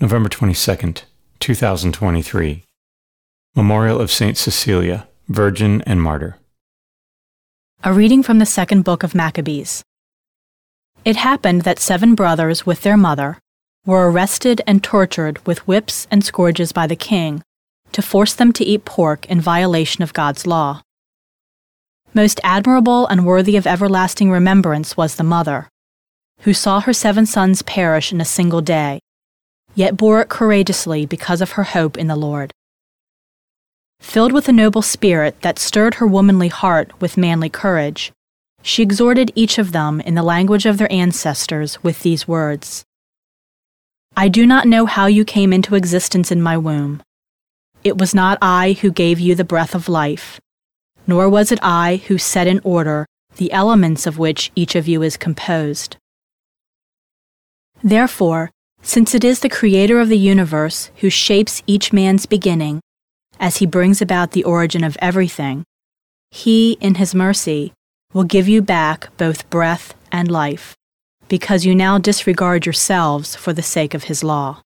November 22nd, 2023. Memorial of St. Cecilia, Virgin and Martyr. A reading from the second book of Maccabees. It happened that seven brothers with their mother were arrested and tortured with whips and scourges by the king to force them to eat pork in violation of God's law. Most admirable and worthy of everlasting remembrance was the mother, who saw her seven sons perish in a single day, yet bore it courageously because of her hope in the Lord. Filled with a noble spirit that stirred her womanly heart with manly courage, she exhorted each of them in the language of their ancestors with these words I do not know how you came into existence in my womb. It was not I who gave you the breath of life, nor was it I who set in order the elements of which each of you is composed. Therefore, since it is the Creator of the universe who shapes each man's beginning, as he brings about the origin of everything, he, in his mercy, will give you back both breath and life, because you now disregard yourselves for the sake of his law.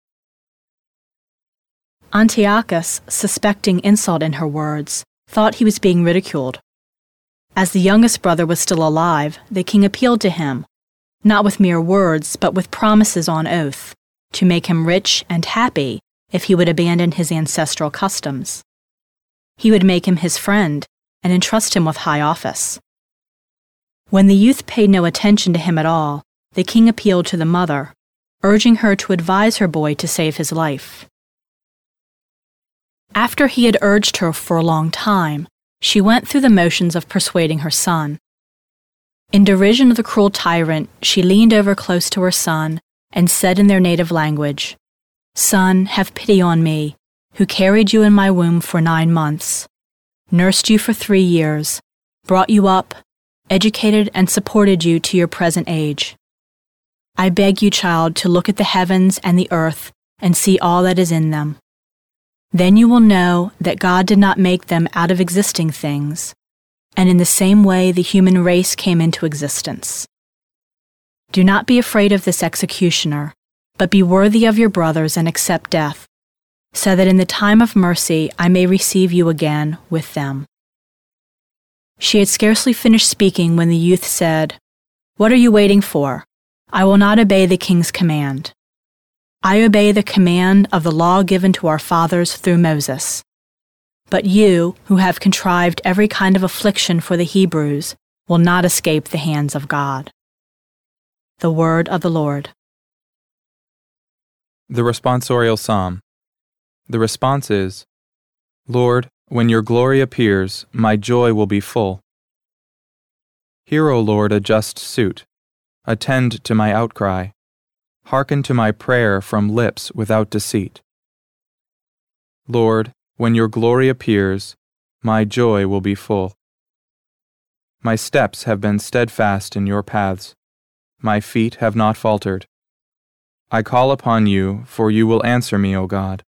Antiochus, suspecting insult in her words, thought he was being ridiculed. As the youngest brother was still alive, the king appealed to him, not with mere words, but with promises on oath, to make him rich and happy if he would abandon his ancestral customs. He would make him his friend and entrust him with high office. When the youth paid no attention to him at all, the king appealed to the mother, urging her to advise her boy to save his life. After he had urged her for a long time, she went through the motions of persuading her son. In derision of the cruel tyrant, she leaned over close to her son and said in their native language, Son, have pity on me, who carried you in my womb for nine months, nursed you for three years, brought you up, educated and supported you to your present age. I beg you, child, to look at the heavens and the earth and see all that is in them. Then you will know that God did not make them out of existing things, and in the same way the human race came into existence. Do not be afraid of this executioner, but be worthy of your brothers and accept death, so that in the time of mercy I may receive you again with them. She had scarcely finished speaking when the youth said, What are you waiting for? I will not obey the king's command. I obey the command of the law given to our fathers through Moses. But you, who have contrived every kind of affliction for the Hebrews, will not escape the hands of God. The Word of the Lord. The Responsorial Psalm. The response is Lord, when your glory appears, my joy will be full. Hear, O Lord, a just suit. Attend to my outcry. Hearken to my prayer from lips without deceit. Lord, when your glory appears, my joy will be full. My steps have been steadfast in your paths my feet have not faltered. I call upon you, for you will answer me, O God.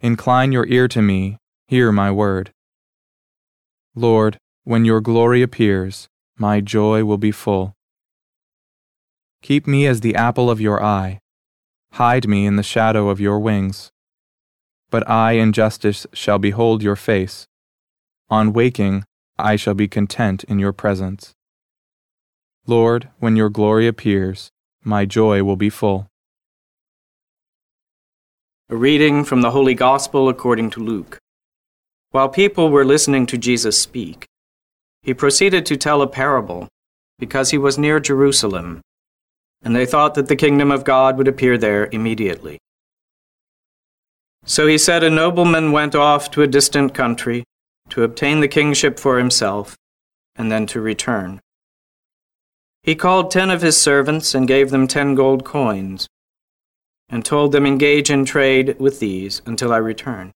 Incline your ear to me, hear my word. Lord, when your glory appears, my joy will be full. Keep me as the apple of your eye. Hide me in the shadow of your wings. But I in justice shall behold your face. On waking, I shall be content in your presence. Lord, when your glory appears, my joy will be full. A reading from the Holy Gospel according to Luke. While people were listening to Jesus speak, he proceeded to tell a parable because he was near Jerusalem, and they thought that the kingdom of God would appear there immediately. So he said, A nobleman went off to a distant country to obtain the kingship for himself and then to return. He called ten of his servants and gave them ten gold coins, and told them, Engage in trade with these until I return.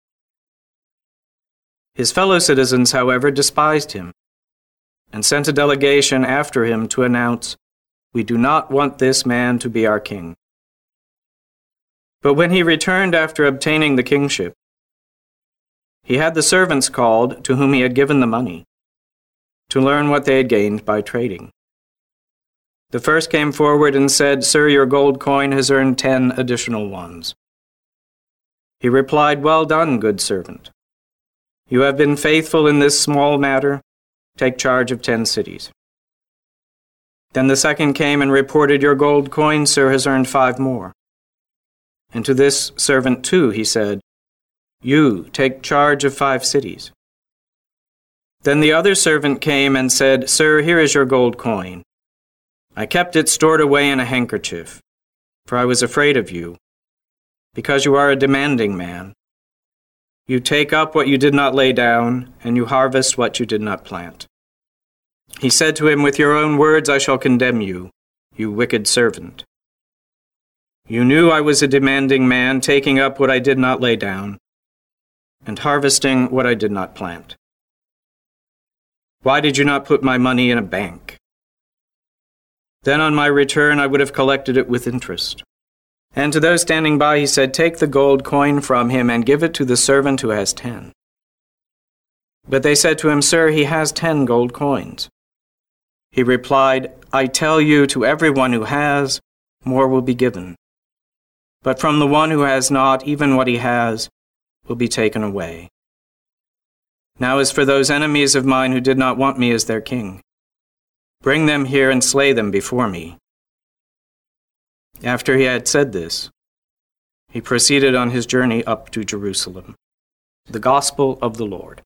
His fellow citizens, however, despised him, and sent a delegation after him to announce, We do not want this man to be our king. But when he returned after obtaining the kingship, he had the servants called to whom he had given the money, to learn what they had gained by trading. The first came forward and said, Sir, your gold coin has earned ten additional ones. He replied, Well done, good servant. You have been faithful in this small matter. Take charge of ten cities. Then the second came and reported, Your gold coin, sir, has earned five more. And to this servant too he said, You take charge of five cities. Then the other servant came and said, Sir, here is your gold coin. I kept it stored away in a handkerchief, for I was afraid of you, because you are a demanding man. You take up what you did not lay down, and you harvest what you did not plant. He said to him, With your own words I shall condemn you, you wicked servant. You knew I was a demanding man, taking up what I did not lay down, and harvesting what I did not plant. Why did you not put my money in a bank? Then on my return I would have collected it with interest. And to those standing by he said, Take the gold coin from him and give it to the servant who has ten. But they said to him, Sir, he has ten gold coins. He replied, I tell you, to everyone who has, more will be given. But from the one who has not, even what he has will be taken away. Now, as for those enemies of mine who did not want me as their king, bring them here and slay them before me. After he had said this, he proceeded on his journey up to Jerusalem. The Gospel of the Lord.